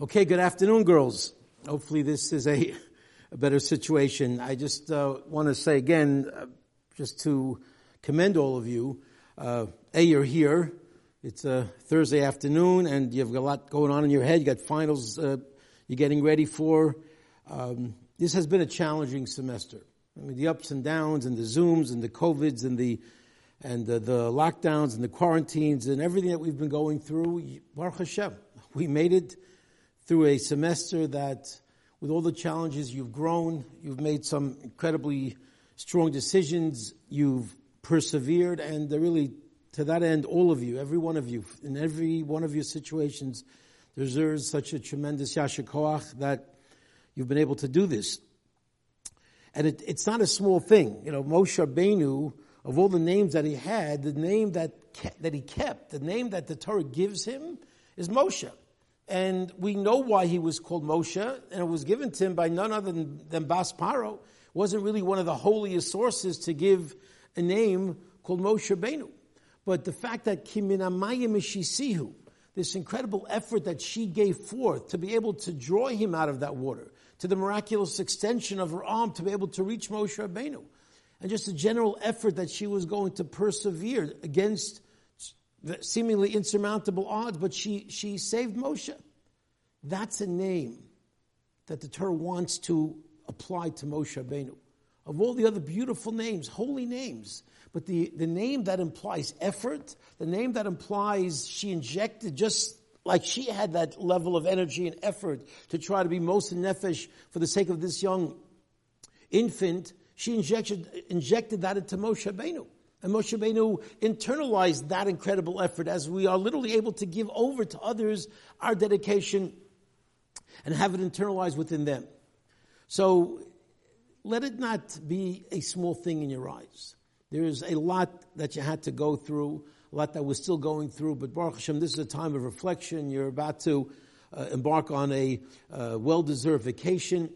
Okay, good afternoon, girls. Hopefully, this is a, a better situation. I just uh, want to say again, uh, just to commend all of you. Uh, a, you're here. It's a Thursday afternoon, and you have got a lot going on in your head. You got finals uh, you're getting ready for. Um, this has been a challenging semester. I mean, the ups and downs, and the zooms, and the covids, and the and the, the lockdowns, and the quarantines, and everything that we've been going through. Baruch Hashem, we made it through a semester that, with all the challenges, you've grown, you've made some incredibly strong decisions, you've persevered, and really, to that end, all of you, every one of you, in every one of your situations, deserves such a tremendous yasher that you've been able to do this. And it, it's not a small thing. You know, Moshe Rabbeinu, of all the names that he had, the name that, that he kept, the name that the Torah gives him is Moshe. And we know why he was called Moshe, and it was given to him by none other than, than Bas Paro. It wasn't really one of the holiest sources to give a name called Moshe Benu. But the fact that Kiminamayim Ishisihu, this incredible effort that she gave forth to be able to draw him out of that water, to the miraculous extension of her arm to be able to reach Moshe Rabbeinu, and just the general effort that she was going to persevere against seemingly insurmountable odds, but she, she saved Moshe. That's a name that the Torah wants to apply to Moshe Rabbeinu. Of all the other beautiful names, holy names, but the, the name that implies effort, the name that implies she injected just like she had that level of energy and effort to try to be moser nefesh for the sake of this young infant, she injected, injected that into Moshe Rabbeinu. And Moshe Rabbeinu internalized that incredible effort as we are literally able to give over to others our dedication and have it internalized within them. So let it not be a small thing in your eyes. There is a lot that you had to go through, a lot that we're still going through, but Baruch Hashem, this is a time of reflection. You're about to uh, embark on a uh, well-deserved vacation.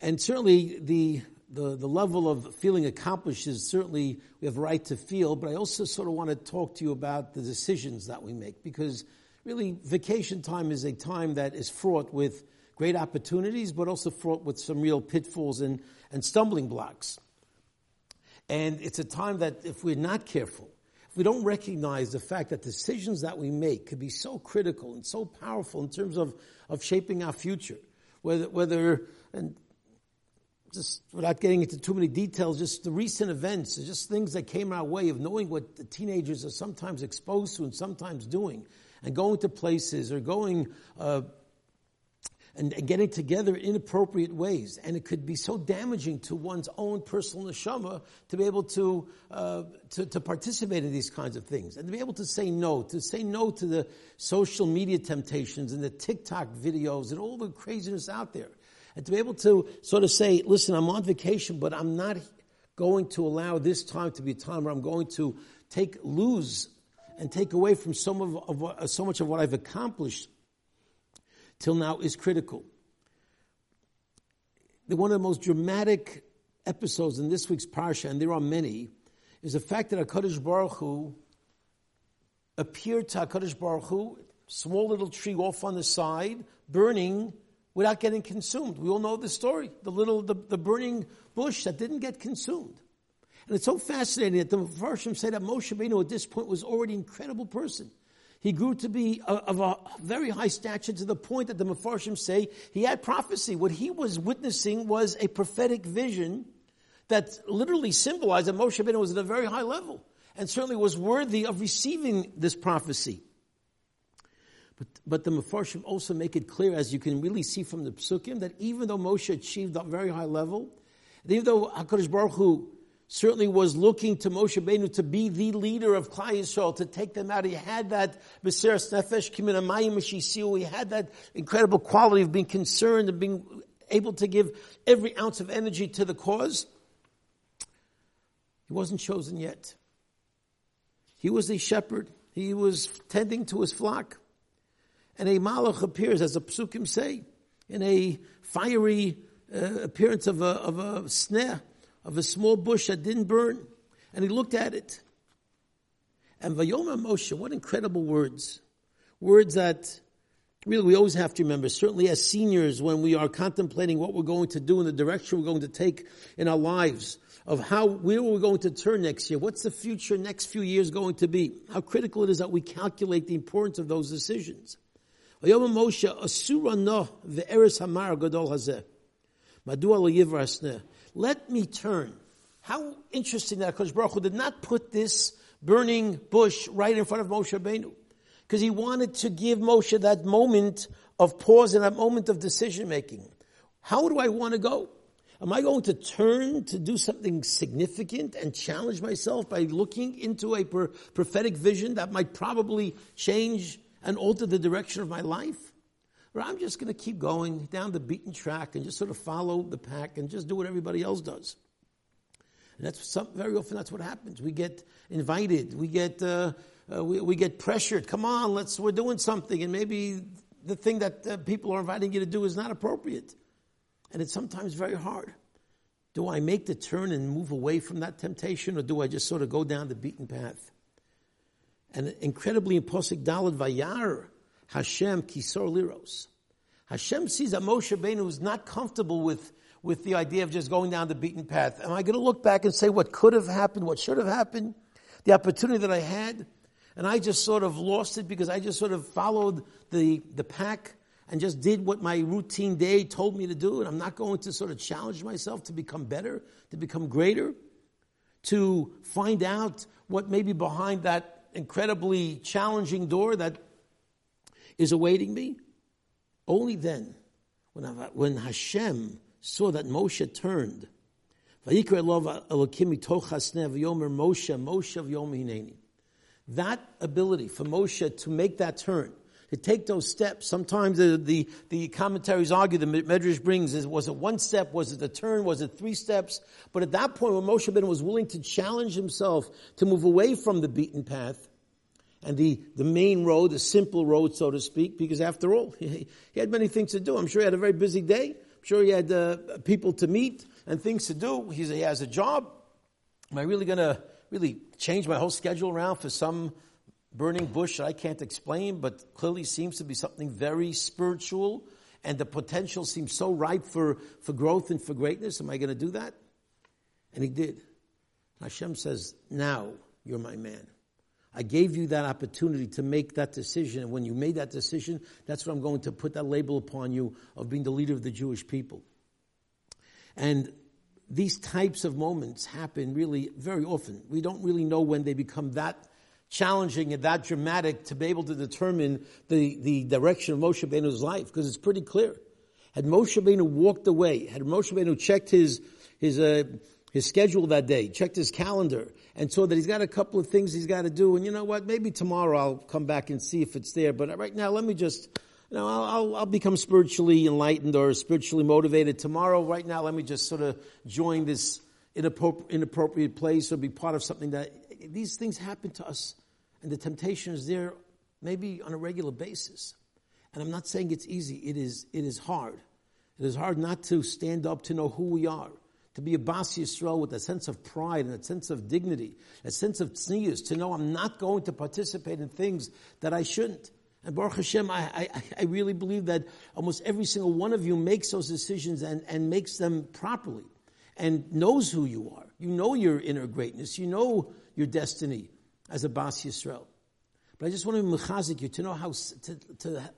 And certainly the the, the level of feeling accomplished is certainly we have a right to feel, but I also sort of want to talk to you about the decisions that we make because really vacation time is a time that is fraught with great opportunities, but also fraught with some real pitfalls and, and stumbling blocks. And it's a time that if we're not careful, if we don't recognize the fact that decisions that we make could be so critical and so powerful in terms of, of shaping our future, whether, whether, and just without getting into too many details, just the recent events, just things that came our way of knowing what the teenagers are sometimes exposed to and sometimes doing, and going to places or going uh, and, and, getting together in inappropriate ways. And it could be so damaging to one's own personal neshama to be able to, uh, to, to participate in these kinds of things and to be able to say no, to say no to the social media temptations and the TikTok videos and all the craziness out there and to be able to sort of say, listen, I'm on vacation, but I'm not going to allow this time to be a time where I'm going to take, lose and take away from some of, of so much of what I've accomplished till now is critical. One of the most dramatic episodes in this week's parsha, and there are many, is the fact that HaKadosh Baruch Hu appeared to HaKadosh Baruch Hu, small little tree off on the side, burning without getting consumed. We all know the story, the little, the, the burning bush that didn't get consumed. And it's so fascinating that the Mepharshim say that Moshe Rabbeinu at this point was already an incredible person. He grew to be of a very high stature to the point that the Mepharshim say he had prophecy. What he was witnessing was a prophetic vision that literally symbolized that Moshe Rabbeinu was at a very high level and certainly was worthy of receiving this prophecy. But, but the Mefarshim also make it clear, as you can really see from the Psukim, that even though Moshe achieved a very high level, even though HaKadosh Baruch Hu certainly was looking to Moshe Benu to be the leader of Klal Yisrael, to take them out. He had that Mesiras Nefesh Kiminamayim He had that incredible quality of being concerned and being able to give every ounce of energy to the cause. He wasn't chosen yet. He was a shepherd. He was tending to his flock and a malach appears, as the psukim say, in a fiery uh, appearance of a, of a sneh, of a small bush that didn't burn. And he looked at it. And Vayoma Moshe, what incredible words. Words that really we always have to remember, certainly as seniors, when we are contemplating what we're going to do and the direction we're going to take in our lives, of how, where we're going to turn next year, what's the future next few years going to be, how critical it is that we calculate the importance of those decisions. Let me turn. How interesting that Kosh Baruch Hu did not put this burning bush right in front of Moshe Rabbeinu because he wanted to give Moshe that moment of pause and that moment of decision making. How do I want to go? Am I going to turn to do something significant and challenge myself by looking into a prophetic vision that might probably change and alter the direction of my life? Or I'm just going to keep going down the beaten track and just sort of follow the pack and just do what everybody else does. And that's some, very often that's what happens. We get invited, we get uh, uh, we, we, get pressured. Come on, let's, we're doing something. And maybe the thing that uh, people are inviting you to do is not appropriate. And it's sometimes very hard. Do I make the turn and move away from that temptation, or do I just sort of go down the beaten path? And incredibly in Posik Dalad Vayar, Hashem Kisor Liros. Hashem sees that Moshe Rabbeinu is not comfortable with, with the idea of just going down the beaten path. Am I going to look back and say what could have happened, what should have happened, the opportunity that I had? and I just sort of lost it because I just sort of followed the, the pack and just did what my routine day told me to do. And I'm not going to sort of challenge myself to become better, to become greater, to find out what may be behind that incredibly challenging door that is awaiting me. Only then, when, when Hashem saw that Moshe turned, that ability for Moshe to make that turn, to take those steps. Sometimes the, the, the commentaries argue, the Medrash brings, is, was it one step, was it a turn, was it three steps? But at that point when Moshe Ben was willing to challenge himself to move away from the beaten path, and the, the main road, the simple road, so to speak, because after all, he, he had many things to do. I'm sure he had a very busy day. I'm sure he had uh, people to meet and things to do. He's, he has a job. Am I really going to really change my whole schedule around for some burning bush I can't explain, but clearly seems to be something very spiritual and the potential seems so ripe for, for growth and for greatness. Am I going to do that? And he did. Hashem says, now you're my man. I gave you that opportunity to make that decision. And when you made that decision, that's what I'm going to put that label upon you of being the leader of the Jewish people. And these types of moments happen really very often. We don't really know when they become that challenging and that dramatic to be able to determine the, the direction of Moshe Rabbeinu's life, because it's pretty clear. Had Moshe Rabbeinu walked away, had Moshe Rabbeinu checked his, his, uh, his schedule that day, checked his calendar, and saw that he's got a couple of things he's got to do, and you know what, maybe tomorrow I'll come back and see if it's there, but right now let me just you know, I'll, I'll, I'll, become spiritually enlightened or spiritually motivated tomorrow. Right now, let me just sort of join this inappropriate place or be part of something that these things happen to us, and the temptation is there maybe on a regular basis. And I'm not saying it's easy. It is. It is hard. It is hard not to stand up to know who we are, to be a Bas Yisrael with a sense of pride and a sense of dignity, a sense of tznius, to know I'm not going to participate in things that I shouldn't. And Baruch Hashem, I, I, I, really believe that almost every single one of you makes those decisions and, and makes them properly and knows who you are. You know your inner greatness. You know your destiny as a Bas Yisrael. But I just want to mechazik you to know how, to, to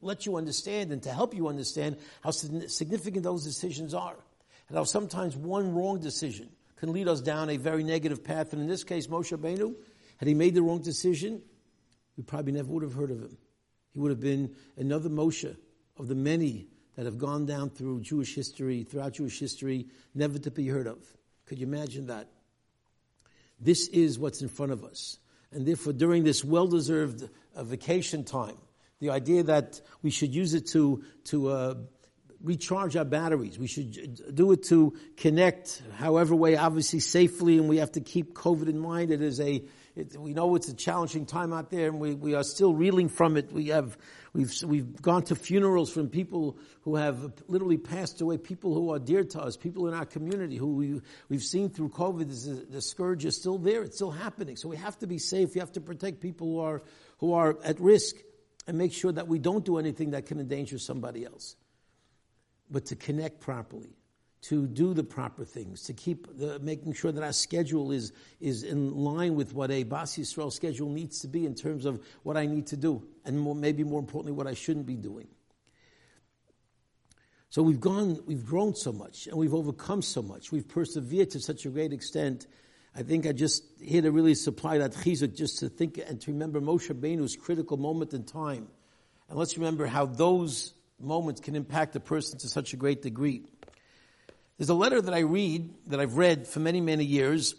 let you understand and to help you understand how significant those decisions are. And how sometimes one wrong decision can lead us down a very negative path. And in this case, Moshe Benu, had he made the wrong decision, we probably never would have heard of him. He would have been another Moshe of the many that have gone down through Jewish history, throughout Jewish history, never to be heard of. Could you imagine that? This is what's in front of us. And therefore, during this well deserved uh, vacation time, the idea that we should use it to, to uh, recharge our batteries. We should do it to connect, however way, obviously safely, and we have to keep COVID in mind. It is a it, we know it's a challenging time out there, and we, we are still reeling from it. We have we've we've gone to funerals from people who have literally passed away, people who are dear to us, people in our community who we we've seen through COVID. The scourge is still there; it's still happening. So we have to be safe. We have to protect people who are who are at risk. and make sure that we don't do anything that can endanger somebody else. But to connect properly, to do the proper things, to keep the, making sure that our schedule is, is in line with what a Bas Yisrael schedule needs to be in terms of what I need to do, and more, maybe more importantly, what I shouldn't be doing. So we've gone, we've grown so much, and we've overcome so much. We've persevered to such a great extent. I think I just here to really supply that chizuk, just to think and to remember Moshe Rabbeinu's critical moment in time. And let's remember how those moments can impact a person to such a great degree. There's a letter that I read, that I've read for many, many years.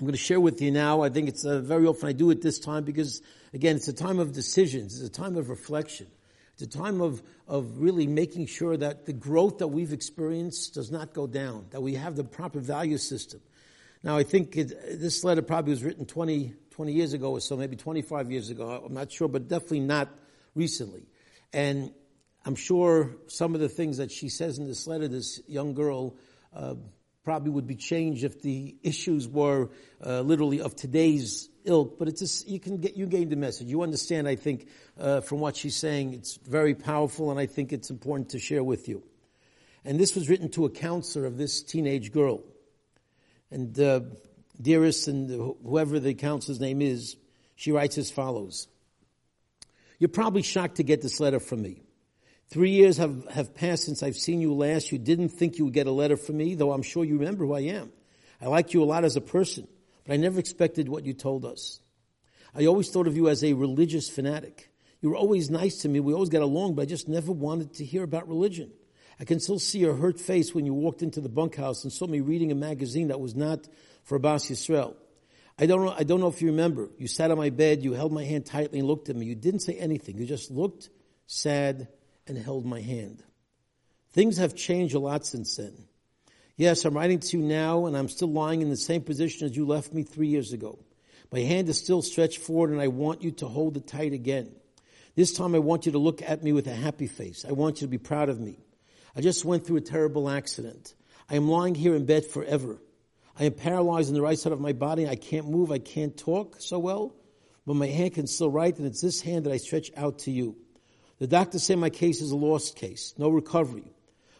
I'm going to share with you now. I think it's uh, very often I do it this time because, again, it's a time of decisions. It's a time of reflection. It's a time of, of really making sure that the growth that we've experienced does not go down, that we have the proper value system. Now, I think it, this letter probably was written 20, 20 years ago or so, maybe 25 years ago. I'm not sure, but definitely not recently. And I'm sure some of the things that she says in this letter, this young girl, uh, probably would be changed if the issues were uh, literally of today's ilk. But it's a, you can get you gain the message. You understand, I think, uh, from what she's saying, it's very powerful, and I think it's important to share with you. And this was written to a counselor of this teenage girl, and uh, dearest and whoever the counselor's name is, she writes as follows. You're probably shocked to get this letter from me. Three years have, have passed since I've seen you last. You didn't think you would get a letter from me, though I'm sure you remember who I am. I like you a lot as a person, but I never expected what you told us. I always thought of you as a religious fanatic. You were always nice to me. We always got along, but I just never wanted to hear about religion. I can still see your hurt face when you walked into the bunkhouse and saw me reading a magazine that was not for a Bas Yisrael. I don't know, I don't know if you remember. You sat on my bed, you held my hand tightly and looked at me. You didn't say anything. You just looked sad and held my hand. Things have changed a lot since then. Yes, I'm writing to you now and I'm still lying in the same position as you left me three years ago. My hand is still stretched forward and I want you to hold it tight again. This time I want you to look at me with a happy face. I want you to be proud of me. I just went through a terrible accident. I am lying here in bed forever. I am paralyzed on the right side of my body. I can't move. I can't talk so well, but my hand can still write and it's this hand that I stretch out to you. The doctors say my case is a lost case, no recovery.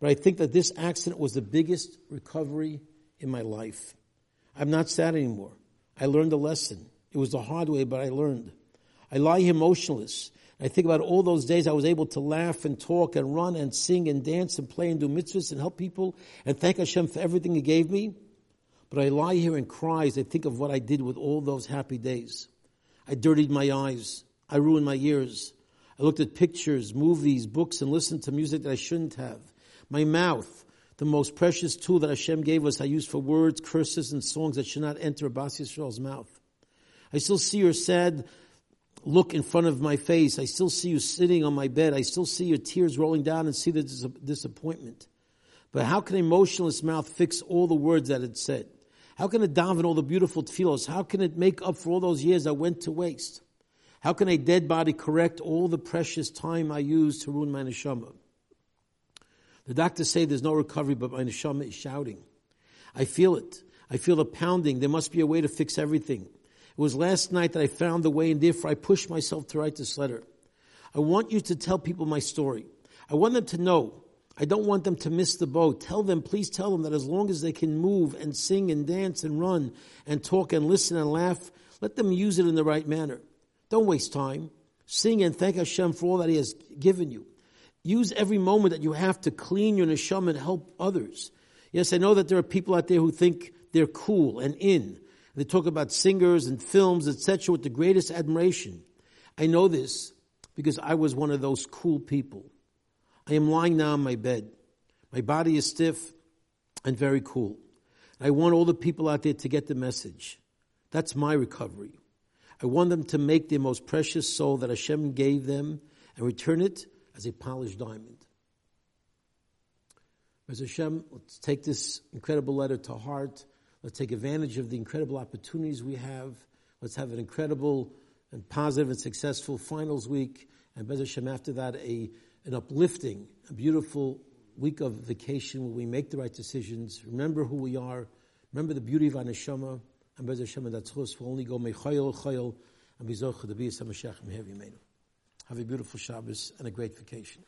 But I think that this accident was the biggest recovery in my life. I'm not sad anymore. I learned a lesson. It was the hard way, but I learned. I lie here motionless. I think about all those days I was able to laugh and talk and run and sing and dance and play and do mitzvahs and help people and thank Hashem for everything He gave me. But I lie here and cry as I think of what I did with all those happy days. I dirtied my eyes. I ruined my ears. I looked at pictures, movies, books, and listened to music that I shouldn't have. My mouth, the most precious tool that Hashem gave us, I used for words, curses, and songs that should not enter a Bas Yisrael's mouth. I still see your sad look in front of my face. I still see you sitting on my bed. I still see your tears rolling down and see the dis- disappointment. But how can a motionless mouth fix all the words that it said? How can it daven all the beautiful tefillos? How can it make up for all those years that went to waste? How can a dead body correct all the precious time I used to ruin my neshama? The doctors say there's no recovery, but my neshama is shouting. I feel it. I feel the pounding. There must be a way to fix everything. It was last night that I found the way, and therefore I pushed myself to write this letter. I want you to tell people my story. I want them to know. I don't want them to miss the boat. Tell them, please tell them that as long as they can move and sing and dance and run and talk and listen and laugh, let them use it in the right manner. Don't waste time. Sing and thank Hashem for all that He has given you. Use every moment that you have to clean your neshama and help others. Yes, I know that there are people out there who think they're cool and in. They talk about singers and films, etc., with the greatest admiration. I know this because I was one of those cool people. I am lying now on my bed. My body is stiff and very cool. I want all the people out there to get the message. That's my recovery. I want them to make their most precious soul that Hashem gave them and return it as a polished diamond. As Hashem, let's take this incredible letter to heart. Let's take advantage of the incredible opportunities we have. Let's have an incredible and positive and successful finals week. And Bez Hashem, after that, a, an uplifting, a beautiful week of vacation where we make the right decisions, remember who we are, remember the beauty of our neshama, and Bez Hashem, and that's will only go mechayel chayel and be zoche to be a Mashiach Meher Have a beautiful Shabbos and a great vacation.